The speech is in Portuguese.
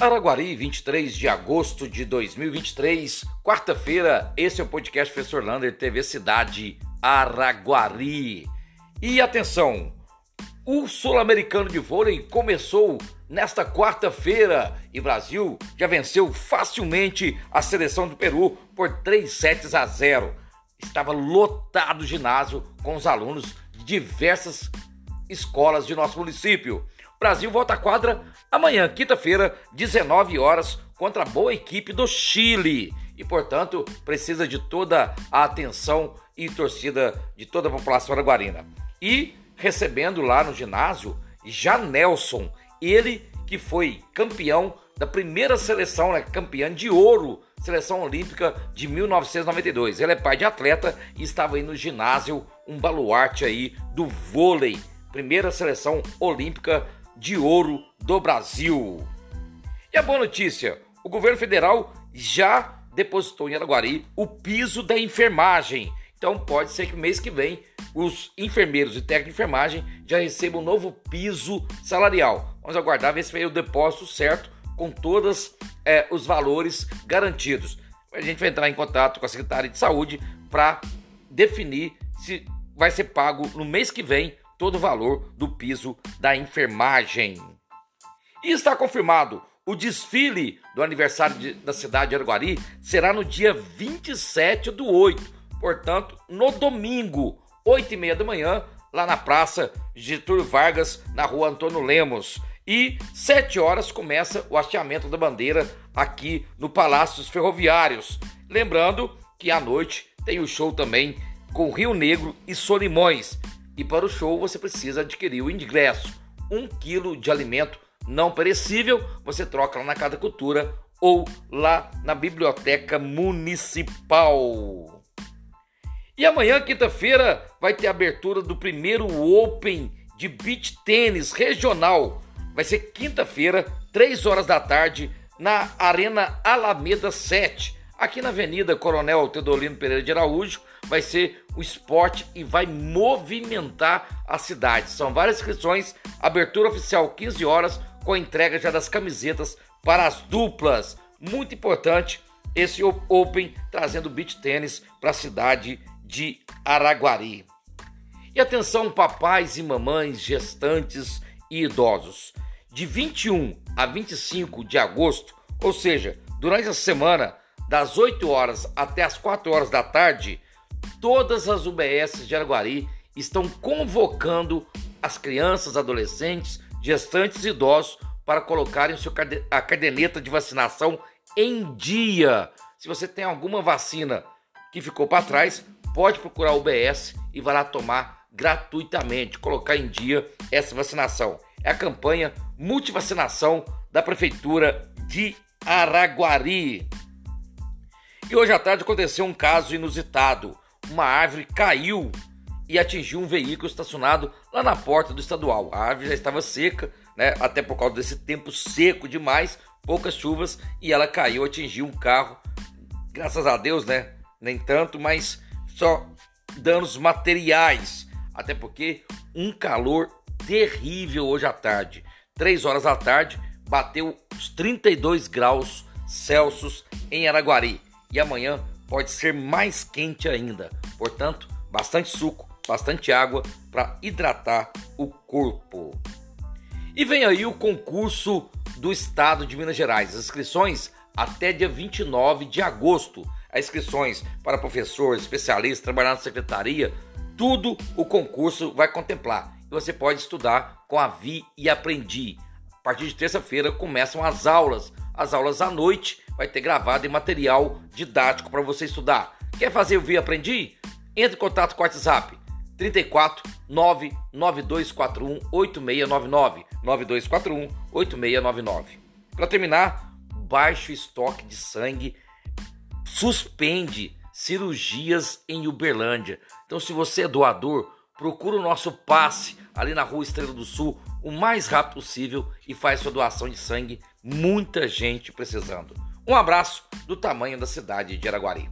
Araguari, 23 de agosto de 2023, quarta-feira. Esse é o podcast Professor Lander, TV Cidade Araguari. E atenção, o Sul-Americano de Vôlei começou nesta quarta-feira e Brasil já venceu facilmente a seleção do Peru por 3 sets a 0. Estava lotado o ginásio com os alunos de diversas escolas de nosso município. Brasil volta à quadra amanhã, quinta-feira, 19 horas, contra a boa equipe do Chile. E, portanto, precisa de toda a atenção e torcida de toda a população araguarina. E recebendo lá no ginásio já Nelson, ele que foi campeão da primeira seleção, né, campeã de ouro, seleção olímpica de 1992. Ele é pai de atleta e estava aí no ginásio, um baluarte aí do vôlei, primeira seleção olímpica de ouro do Brasil. E a boa notícia: o governo federal já depositou em Araguari o piso da enfermagem. Então pode ser que mês que vem os enfermeiros e técnicos de enfermagem já recebam um novo piso salarial. Vamos aguardar ver se veio o depósito certo com todos é, os valores garantidos. A gente vai entrar em contato com a Secretaria de Saúde para definir se vai ser pago no mês que vem todo o valor do piso da enfermagem. E está confirmado, o desfile do aniversário de, da cidade de Araguari será no dia 27 do 8, portanto, no domingo, 8 e meia da manhã, lá na Praça Getúlio Vargas, na rua Antônio Lemos. E 7 horas começa o hasteamento da bandeira aqui no Palácio dos Ferroviários. Lembrando que à noite tem o show também com Rio Negro e Solimões. E para o show você precisa adquirir o ingresso. Um quilo de alimento não perecível você troca lá na Casa Cultura ou lá na Biblioteca Municipal. E amanhã, quinta-feira, vai ter a abertura do primeiro Open de Beach Tênis Regional. Vai ser quinta-feira, 3 horas da tarde, na Arena Alameda 7 Aqui na Avenida Coronel Teodolino Pereira de Araújo vai ser o esporte e vai movimentar a cidade. São várias inscrições, abertura oficial 15 horas, com entrega já das camisetas para as duplas. Muito importante esse Open trazendo beach tênis para a cidade de Araguari. E atenção, papais e mamães, gestantes e idosos. De 21 a 25 de agosto, ou seja, durante a semana, das 8 horas até as 4 horas da tarde, todas as UBS de Araguari estão convocando as crianças, adolescentes, gestantes e idosos para colocarem a caderneta de vacinação em dia. Se você tem alguma vacina que ficou para trás, pode procurar o UBS e vai lá tomar gratuitamente, colocar em dia essa vacinação. É a campanha multivacinação da Prefeitura de Araguari. E hoje à tarde aconteceu um caso inusitado. Uma árvore caiu e atingiu um veículo estacionado lá na porta do estadual. A árvore já estava seca, né? Até por causa desse tempo seco demais, poucas chuvas, e ela caiu, atingiu um carro. Graças a Deus, né? Nem tanto, mas só danos materiais. Até porque um calor terrível hoje à tarde. Três horas da tarde, bateu os 32 graus Celsius em Araguari e amanhã pode ser mais quente ainda. Portanto, bastante suco, bastante água para hidratar o corpo. E vem aí o concurso do Estado de Minas Gerais. As inscrições até dia 29 de agosto. As inscrições para professor, especialista, trabalhar na secretaria, tudo o concurso vai contemplar. E você pode estudar com a Vi e Aprendi. A partir de terça-feira começam as aulas. As aulas à noite vai ter gravado em material didático para você estudar. Quer fazer o Via Aprendi? Entre em contato com o WhatsApp 34 99241 8699 9241 8699. Para terminar, baixo estoque de sangue suspende cirurgias em Uberlândia. Então, se você é doador, procura o nosso passe ali na Rua Estrela do Sul o mais rápido possível e faz sua doação de sangue. Muita gente precisando. Um abraço do tamanho da cidade de Araguari.